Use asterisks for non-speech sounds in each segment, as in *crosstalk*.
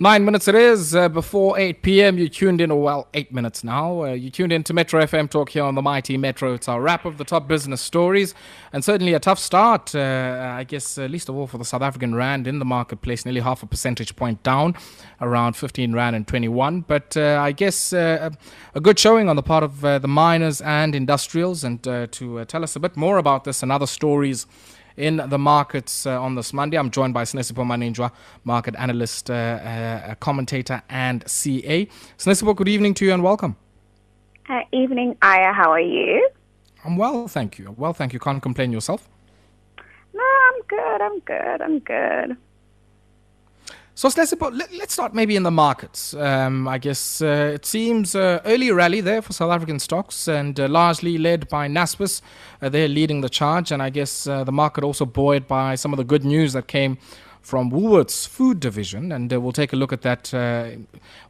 Nine minutes it is uh, before 8 p.m. You tuned in, or well, eight minutes now. Uh, you tuned in to Metro FM Talk here on the Mighty Metro. It's our wrap of the top business stories, and certainly a tough start, uh, I guess, uh, least of all for the South African Rand in the marketplace, nearly half a percentage point down, around 15 Rand and 21. But uh, I guess uh, a good showing on the part of the miners and industrials. And to tell us a bit more about this and other stories in the markets uh, on this Monday. I'm joined by Sinesipho Maninjwa, market analyst, uh, uh, commentator, and CA. Sinesipho, good evening to you and welcome. Uh, evening, Aya. How are you? I'm well, thank you. Well, thank you. Can't complain yourself. No, I'm good. I'm good. I'm good. So let's, let's start maybe in the markets. Um, I guess uh, it seems uh, early rally there for South African stocks and uh, largely led by Naspers. Uh, they're leading the charge, and I guess uh, the market also buoyed by some of the good news that came from Woolworths food division, and uh, we'll take a look at that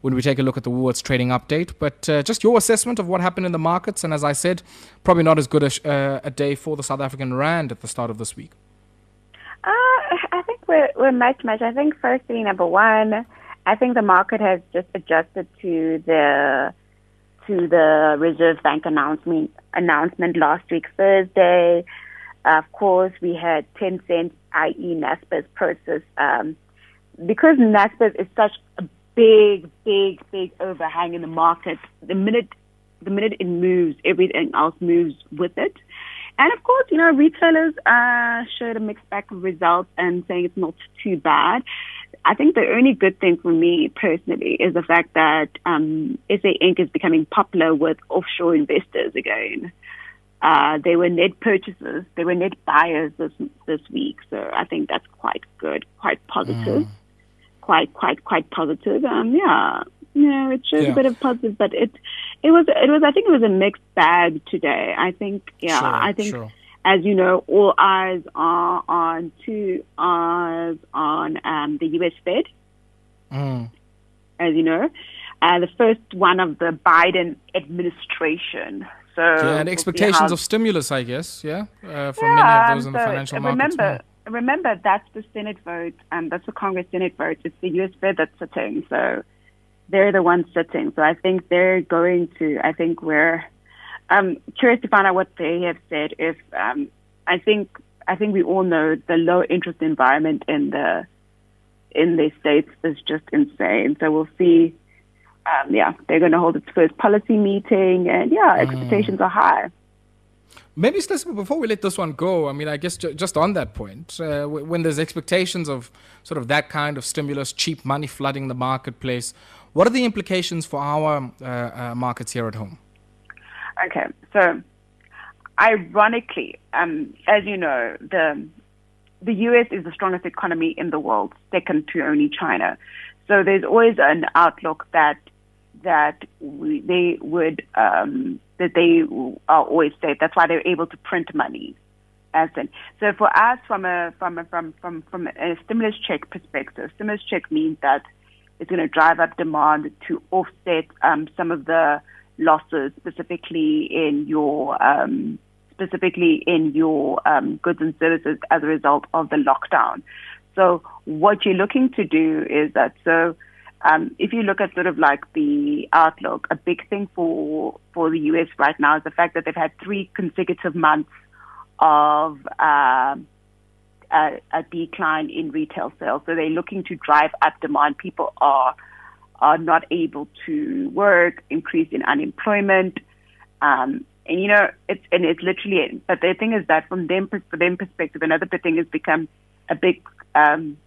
when we take a look at the Woolworths trading update. But just your assessment of what happened in the markets, and as I said, probably not as good a, a day for the South African rand at the start of this week. We're we're much much. I think firstly, number one, I think the market has just adjusted to the to the Reserve Bank announcement announcement last week Thursday. of course, we had Tencent, i.e. Naspers Prosus, um, because Naspers is such a big, big, big overhang in the market. The minute the minute it moves, everything else moves with it. And of course, you know, retailers uh, showed a mixed bag of results and saying it's not too bad. I think the only good thing for me personally is the fact that um, SA Inc. is becoming popular with offshore investors again. Uh, they were net purchasers, they were net buyers this this week, so I think that's quite good, quite positive, mm. quite quite quite positive. Um, yeah, yeah, it shows yeah. a bit of positive, but it it was it was I think it was a mixed bag today. I think yeah, sure, I think sure. as you know, all eyes are on two eyes on um, the U.S. Fed. Mm. As you know, uh, the first one of the Biden administration. So yeah, and expectations of stimulus, I guess. Yeah, uh, from yeah, many of those in so the financial markets. Remember, remember that's the Senate vote, and that's the Congress Senate vote. It's the U.S. Fed that's sitting. So they're the ones sitting. So I think they're going to. I think we're um, curious to find out what they have said. If um, I think I think we all know the low interest environment in the in the states is just insane. So we'll see. Um, yeah, they're going to hold its first policy meeting, and yeah, mm. expectations are high. Maybe before we let this one go, I mean, I guess ju- just on that point, uh, when there's expectations of sort of that kind of stimulus, cheap money flooding the marketplace, what are the implications for our uh, uh, markets here at home? Okay, so ironically, um, as you know, the the U.S. is the strongest economy in the world, second to only China. So there's always an outlook that that we, they would um, that they are always safe. That's why they're able to print money. As in, so for us, from a from a from from from a stimulus check perspective, stimulus check means that is going to drive up demand to offset um, some of the losses, specifically in your um, specifically in your um, goods and services as a result of the lockdown. So what you're looking to do is that so. Um, if you look at sort of like the outlook, a big thing for for the U.S. right now is the fact that they've had three consecutive months of uh, a, a decline in retail sales. So they're looking to drive up demand. People are are not able to work, increase in unemployment. Um, and you know, it's and it's literally. But the thing is that from them for them perspective, another big thing has become a big um,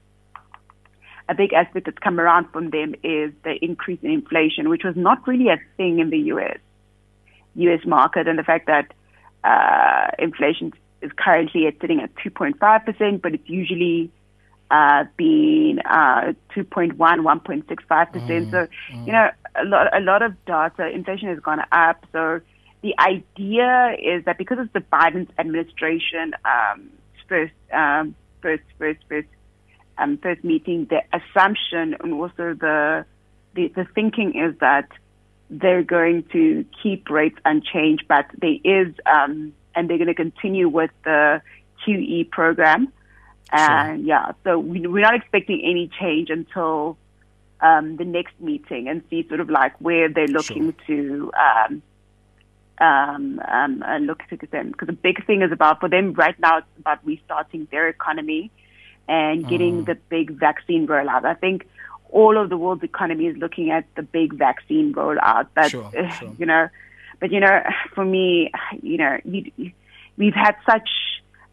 a big aspect that's come around from them is the increase in inflation, which was not really a thing in the U.S. U.S. market, and the fact that uh, inflation is currently at sitting at 2.5%, but it's usually uh, been uh, 2.1, 1.65%. Mm, so, mm. you know, a lot, a lot of data, inflation has gone up. So the idea is that because it's the Biden administration um, first, um, first, first, first, um, first meeting, the assumption and also the, the, the thinking is that they're going to keep rates unchanged, but there is um, and they're going to continue with the QE program. And sure. yeah, so we, we're not expecting any change until um, the next meeting and see sort of like where they're looking sure. to um, um, um, uh, look to them. Because the big thing is about for them right now, it's about restarting their economy and getting mm. the big vaccine rollout. I think all of the world's economy is looking at the big vaccine rollout. But sure, sure. you know, but you know, for me, you know, we, we've had such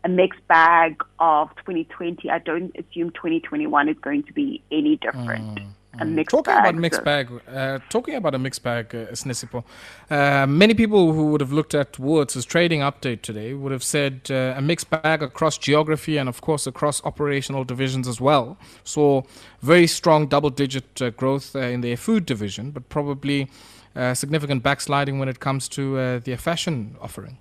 a mixed bag of 2020. I don't assume 2021 is going to be any different. Mm. Mm. talking bag, about mixed so. bag, uh, talking about a mixed bag, uh, Snesipo, uh, many people who would have looked at Woolworths' trading update today would have said uh, a mixed bag across geography and, of course, across operational divisions as well. Saw very strong double-digit uh, growth uh, in their food division, but probably significant backsliding when it comes to their fashion offering.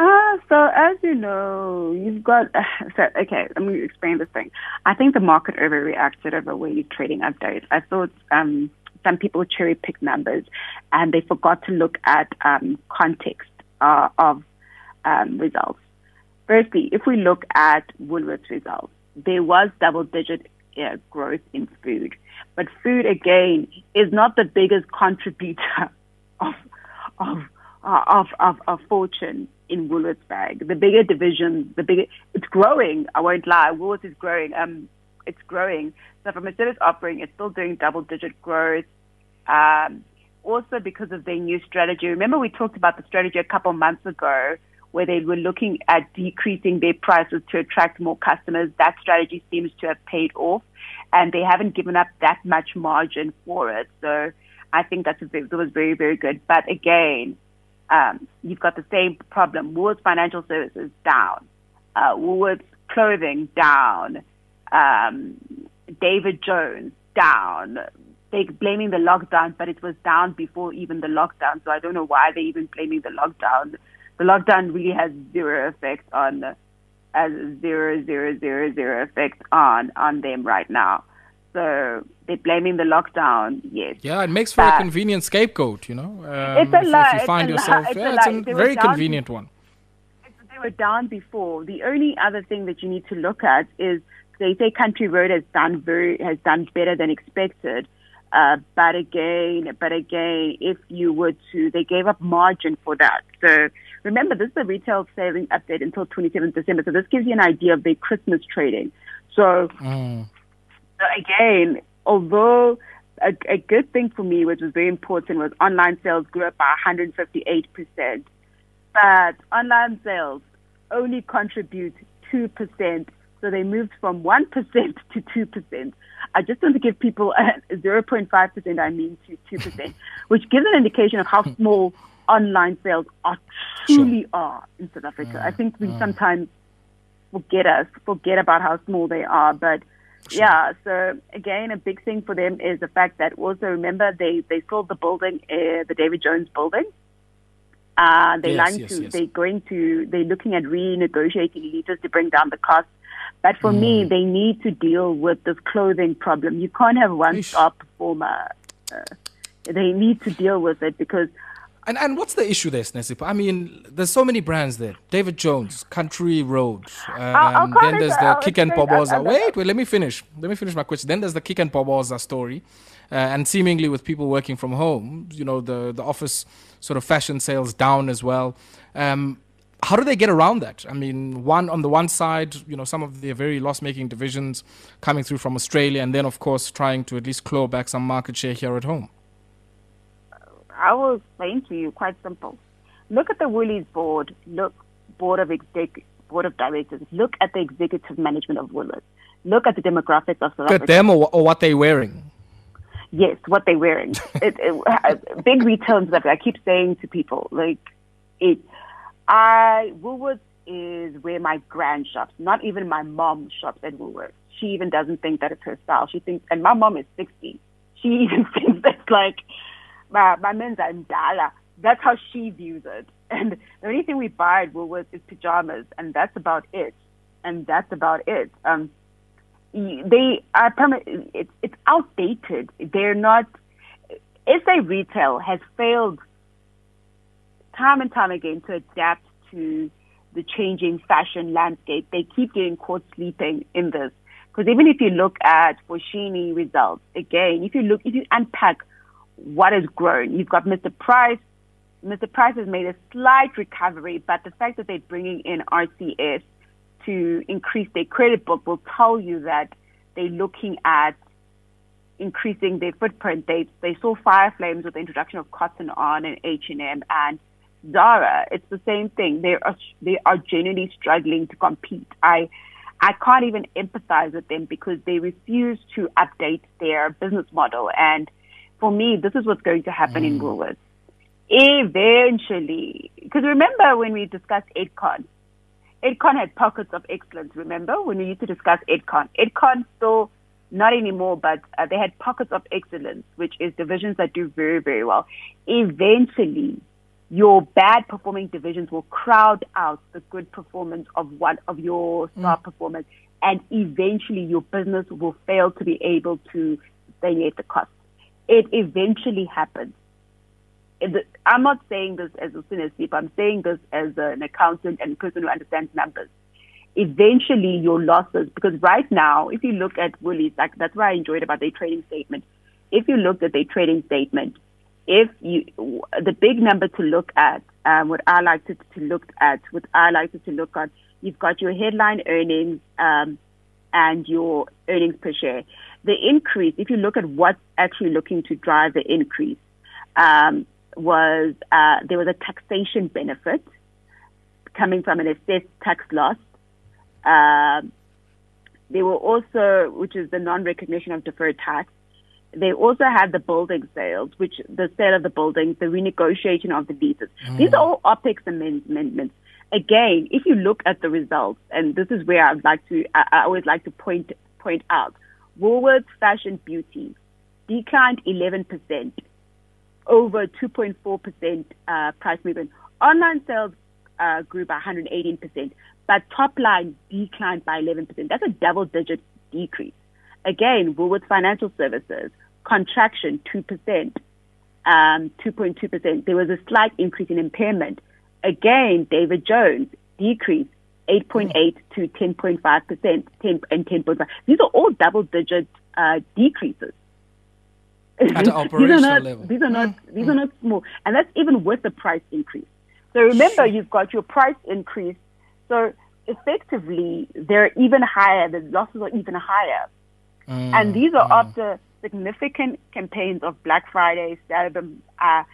Uh, so as you know, you've got, uh, *laughs* so, okay, let me explain this thing. I think the market overreacted over Woolies trading update. I thought, um, some people cherry pick numbers and they forgot to look at, um, context, uh, of, um, results. Firstly, if we look at Woolworths results, there was double digit uh, growth in food, but food again is not the biggest contributor *laughs* of, of, uh, of, of, of fortune in Woolworths bag. The bigger division, the bigger, it's growing. I won't lie. Woolworths is growing. Um, it's growing. So from a service offering, it's still doing double digit growth. Um, also because of their new strategy. Remember we talked about the strategy a couple months ago where they were looking at decreasing their prices to attract more customers. That strategy seems to have paid off and they haven't given up that much margin for it. So I think that's a, that was very, very good. But again, um, you've got the same problem. Woolworths Financial Services down, uh, Woolworths Clothing down, um, David Jones down. They're blaming the lockdown, but it was down before even the lockdown. So I don't know why they're even blaming the lockdown. The lockdown really has zero effect on, as zero zero zero zero effect on on them right now. So they're blaming the lockdown. Yes. Yeah, it makes for but a convenient scapegoat. You know, um, it's a lie. If you find it's yourself, a yeah, it's a, very convenient one. They were down before. The only other thing that you need to look at is they say Country Road has done very has done better than expected. Uh, but again, but again, if you were to, they gave up margin for that. So remember, this is a retail selling update until 27th December. So this gives you an idea of their Christmas trading. So mm. So again, although a, a, good thing for me, which was very important, was online sales grew up by 158%. But online sales only contribute 2%. So they moved from 1% *laughs* to 2%. I just want to give people a 0.5%, I mean, to 2%, *laughs* which gives an indication of how small online sales are truly sure. are in South Africa. Uh, I think we uh. sometimes forget us, forget about how small they are, but Sure. Yeah. So again, a big thing for them is the fact that also remember they they sold the building, uh, the David Jones building. Uh, they're yes, yes, to, yes. they're going to, they're looking at renegotiating leases to bring down the cost. But for mm. me, they need to deal with this clothing problem. You can't have one stop performer. Uh, they need to deal with it because and and what's the issue there, Snesipo? I mean, there's so many brands there. David Jones, Country Road. Um, then there's the Kick and Poboza. Wait, wait, let me finish. Let me finish my question. Then there's the Kick and Poboza story. Uh, and seemingly with people working from home, you know, the, the office sort of fashion sales down as well. Um, how do they get around that? I mean, one on the one side, you know, some of the very loss-making divisions coming through from Australia, and then of course trying to at least claw back some market share here at home. I will explain to you quite simple. Look at the Woolies board. Look, board of exec, board of directors. Look at the executive management of Woolies. Look at the demographics of South Africa. them or, or what they're wearing. Yes, what they're wearing. *laughs* it, it, uh, big retailers that I keep saying to people, like it. I Woolworths is where my grand shops. Not even my mom shops at Woolworths. She even doesn't think that it's her style. She thinks, and my mom is sixty. She *laughs* even thinks that's like bamenza mdala. That's how she views it. And the only thing we buy at Woolworths is pajamas, and that's about it. And that's about it. Um, they are it's it's outdated. They're not. SA Retail has failed time and time again to adapt to the changing fashion landscape. They keep getting caught sleeping in this. Because even if you look at Foschini results, again, if you look, if you unpack what has grown, you've got Mr. Price. Mr. Price has made a slight recovery, but the fact that they're bringing in RCS to increase their credit book will tell you that they're looking at increasing their footprint. They they saw fire flames with the introduction of Cotton On and H and M and Zara. It's the same thing. They are they are genuinely struggling to compete. I I can't even empathize with them because they refuse to update their business model. And for me, this is what's going to happen mm. in Woolworths. Eventually, because remember when we discussed Edcon, Edcon had pockets of excellence. Remember when we used to discuss Edcon? Edcon still not anymore, but uh, they had pockets of excellence, which is divisions that do very, very well. Eventually, your bad performing divisions will crowd out the good performance of one of your star mm. performers, and eventually your business will fail to be able to sustain the cost. It eventually happens. I'm not saying this as a synesthete, I'm saying this as an accountant and person who understands numbers. Eventually, your losses, because right now, if you look at Woolies, like that's what I enjoyed about their trading statement. If you looked at their trading statement, if you the big number to look at, um, what I like to, to look at, what I like to, look at, you've got your headline earnings um, and your earnings per share. The increase, if you look at what's actually looking to drive the increase, um, was uh, there was a taxation benefit coming from an assessed tax loss. Uh, there were also, which is the non-recognition of deferred tax. They also had the building sales, which the sale of the buildings, the renegotiation of the leases. Mm. These are all OPEX amendments. Again, if you look at the results, and this is where I'd like to, I, I always like to point point out, Woolworths Fashion Beauty declined 11% over 2.4% uh, price movement. Online sales uh, grew by 118%, but top line declined by 11%. That's a double digit decrease. Again, Woolworths Financial Services, contraction 2%, um, 2.2%. There was a slight increase in impairment. Again, David Jones decreased 8.8 to 10.5%, 10 and 10.5. These are all double digit uh, decreases. At *laughs* an operational these are not, level. These are not, mm. these mm. are not small. And that's even with the price increase. So remember, you've got your price increase. So effectively, they're even higher. The losses are even higher. Mm, and these are mm. after significant campaigns of Black Friday, Cyber, uh,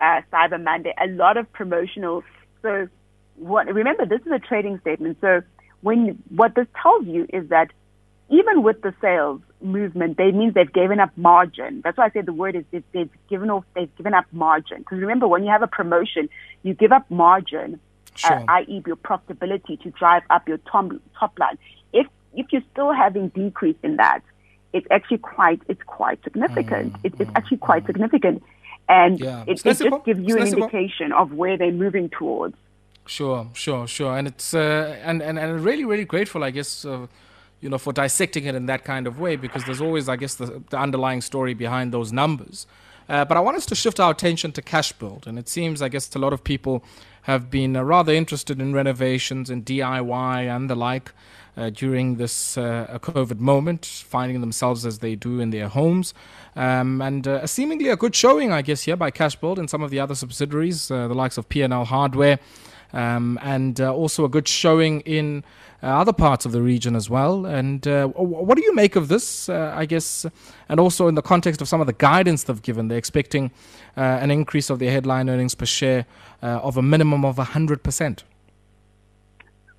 uh, Cyber Monday, a lot of promotional. So what, remember, this is a trading statement. So when what this tells you is that even with the sales movement, they means they've given up margin. That's why I said the word is they've, they've given off, they've given up margin. Because remember, when you have a promotion, you give up margin, uh, sure. uh, i.e., your profitability to drive up your top, top line. If if you're still having decrease in that, it's actually quite it's quite significant. Mm, it, it's mm, actually quite mm. significant, and yeah. it, it just gives you an indication of where they're moving towards. Sure, sure, sure, and it's uh, and, and and really really grateful, I guess. Uh, you know, for dissecting it in that kind of way, because there's always, I guess, the, the underlying story behind those numbers. Uh, but I want us to shift our attention to Cashbuild, and it seems, I guess, a lot of people have been uh, rather interested in renovations and DIY and the like uh, during this uh, COVID moment, finding themselves as they do in their homes. Um, and uh, seemingly a good showing, I guess, here by Cashbuild and some of the other subsidiaries, uh, the likes of P&L Hardware, um, and uh, also a good showing in other parts of the region as well. And what do you make of this, I guess, and also in the context of some of the guidance they've given? They're expecting an increase of their headline earnings per share of a minimum of 100%.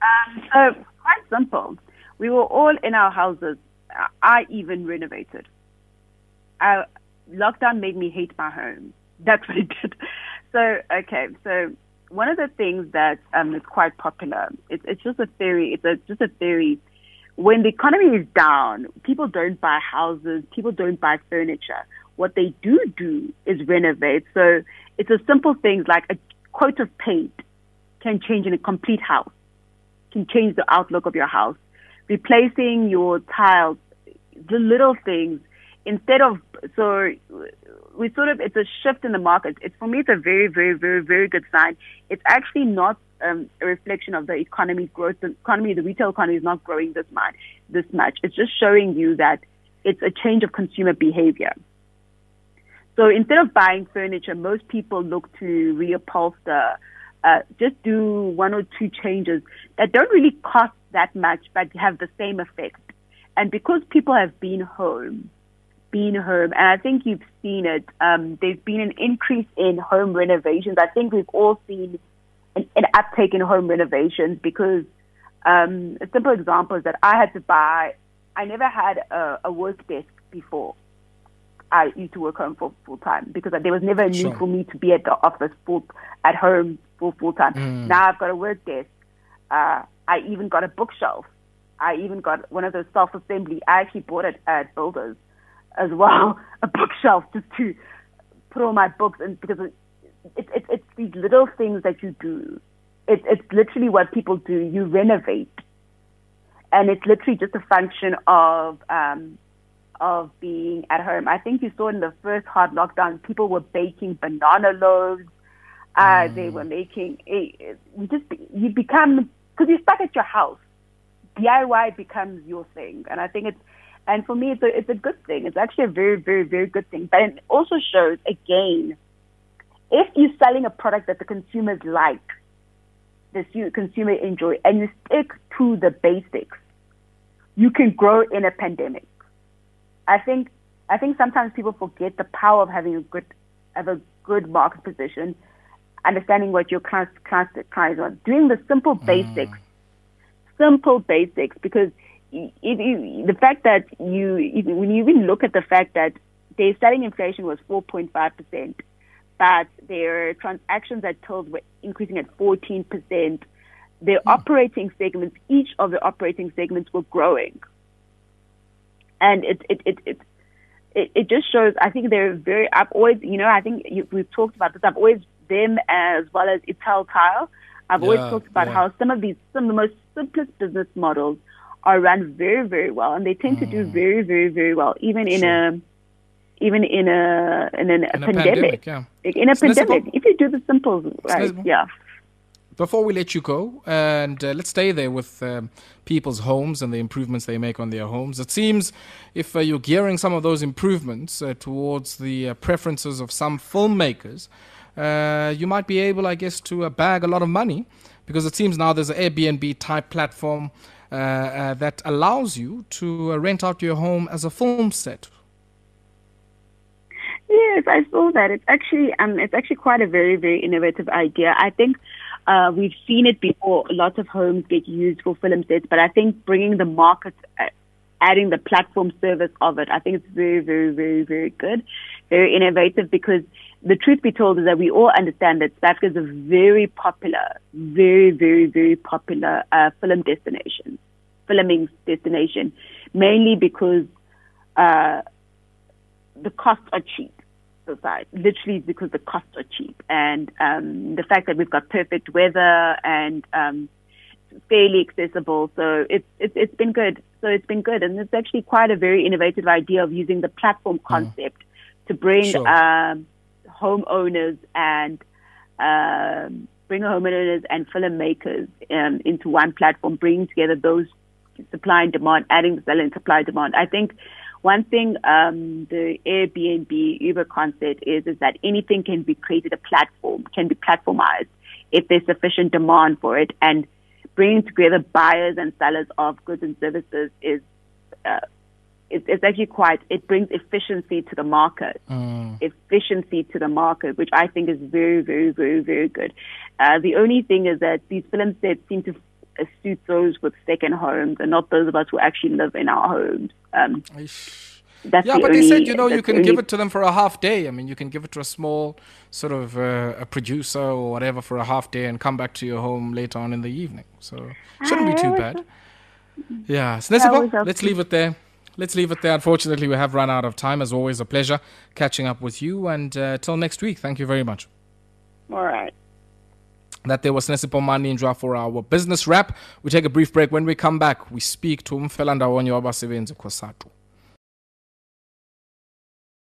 Um, so simple. We were all in our houses. I even renovated. Uh, lockdown made me hate my home. *laughs* That's what it did. So, okay, so one of the things that um, is quite popular, it's, it's just a theory, it's a, just a theory. When the economy is down, people don't buy houses, people don't buy furniture. What they do do is renovate. So it's a simple thing like a coat of paint can change in a complete house can change the outlook of your house. Replacing your tiles, the little things, instead of, so we sort of, it's a shift in the market. It's, for me, it's a very, very, very, very good sign. It's actually not um, a reflection of the economy growth. The economy, the retail economy is not growing this much. this much. It's just showing you that it's a change of consumer behavior. So instead of buying furniture, most people look to reupholster, uh, just do one or two changes that don't really cost that much, but have the same effect. And because people have been home, been home, and I think you've seen it, um, there's been an increase in home renovations. I think we've all seen an, an uptake in home renovations because um, a simple example is that I had to buy, I never had a, a work desk before. I used to work home for full time because there was never a need sure. for me to be at the office full at home for full time. Mm. Now I've got a work desk. Uh, I even got a bookshelf. I even got one of those self assembly. I actually bought it at Builders as well, *laughs* a bookshelf just to put all my books in because it's it, it, it's these little things that you do. It, it's literally what people do. You renovate, and it's literally just a function of um, of being at home. I think you saw in the first hard lockdown, people were baking banana loaves. Uh, mm. They were making a, you just you become because you're stuck at your house. DIY becomes your thing, and I think it's and for me it's a it's a good thing. It's actually a very very very good thing. But it also shows again, if you're selling a product that the consumers like, the consumer enjoy, and you stick to the basics, you can grow in a pandemic. I think I think sometimes people forget the power of having a good have a good market position, understanding what your clients clients want, doing the simple mm. basics, simple basics. Because it, it, the fact that you when you even look at the fact that their starting inflation was 4.5 percent, but their transactions at tills were increasing at 14 percent. Their mm. operating segments, each of the operating segments were growing and it it it it it, it just shows. I think they're very. I've always, you know, I think you, we've talked about this. I've always them as well as Italtile. I've yeah, always talked about yeah. how some of these, some of the most simplest business models are run very, very well, and they tend mm. to do mm. very, very, very well, even in a even in a in, an, in a, pandemic. pandemic yeah. In a it's pandemic, if you do the simple right, yeah before we let you go, and uh, let's stay there with um, people's homes and the improvements they make on their homes. It seems if uh, you're gearing some of those improvements uh, towards the uh, preferences of some filmmakers, uh, you might be able, I guess, to uh, bag a lot of money because it seems now there's an Airbnb type platform that allows you to rent out your home as a film set. Yes, I saw that. It's actually um, it's actually quite a very very innovative idea. I think uh, we've seen it before. Lots of homes get used for film sets, but I think bringing the market, uh, adding the platform service of it, I think it's very, very, very, very good, very innovative because the truth be told is that we all understand that South Africa is a very popular, very, very, very popular uh, film destination, filming destination, mainly because uh, the costs are cheap. Side, literally because the costs are cheap. And um, the fact that we've got perfect weather and um, fairly accessible. So it's, it's it's been good. So it's been good, and it's actually quite a very innovative idea of using the platform mm. concept mm. to bring sure. um, homeowners and um, bring homeowners and filmmakers um, into one platform, bringing together those supply and demand, adding the seller and supply demand. I think one thing um, the Airbnb Uber concept is is that anything can be created a platform, can be platformized if there's sufficient demand for it, and bringing together buyers and sellers of goods and services is. Uh, it's actually quite, it brings efficiency to the market. Mm. Efficiency to the market, which I think is very, very, very, very good. Uh, the only thing is that these film sets seem to suit those with second homes and not those of us who actually live in our homes. Um, yeah, the but only, they said you know you can give it to them for a half day. I mean, you can give it to a small sort of uh, a producer or whatever for a half day and come back to your home later on in the evening. So shouldn't be too bad. Yeah, so let's leave it there. Let's leave it there. Unfortunately, we have run out of time. As always, a pleasure catching up with you. And uh, till next week, thank you very much. All right that there was Nesipo Maninjwa for our business wrap. We take a brief break. When we come back, we speak to Umfela Ndawonye wabasebenzi Cosatu.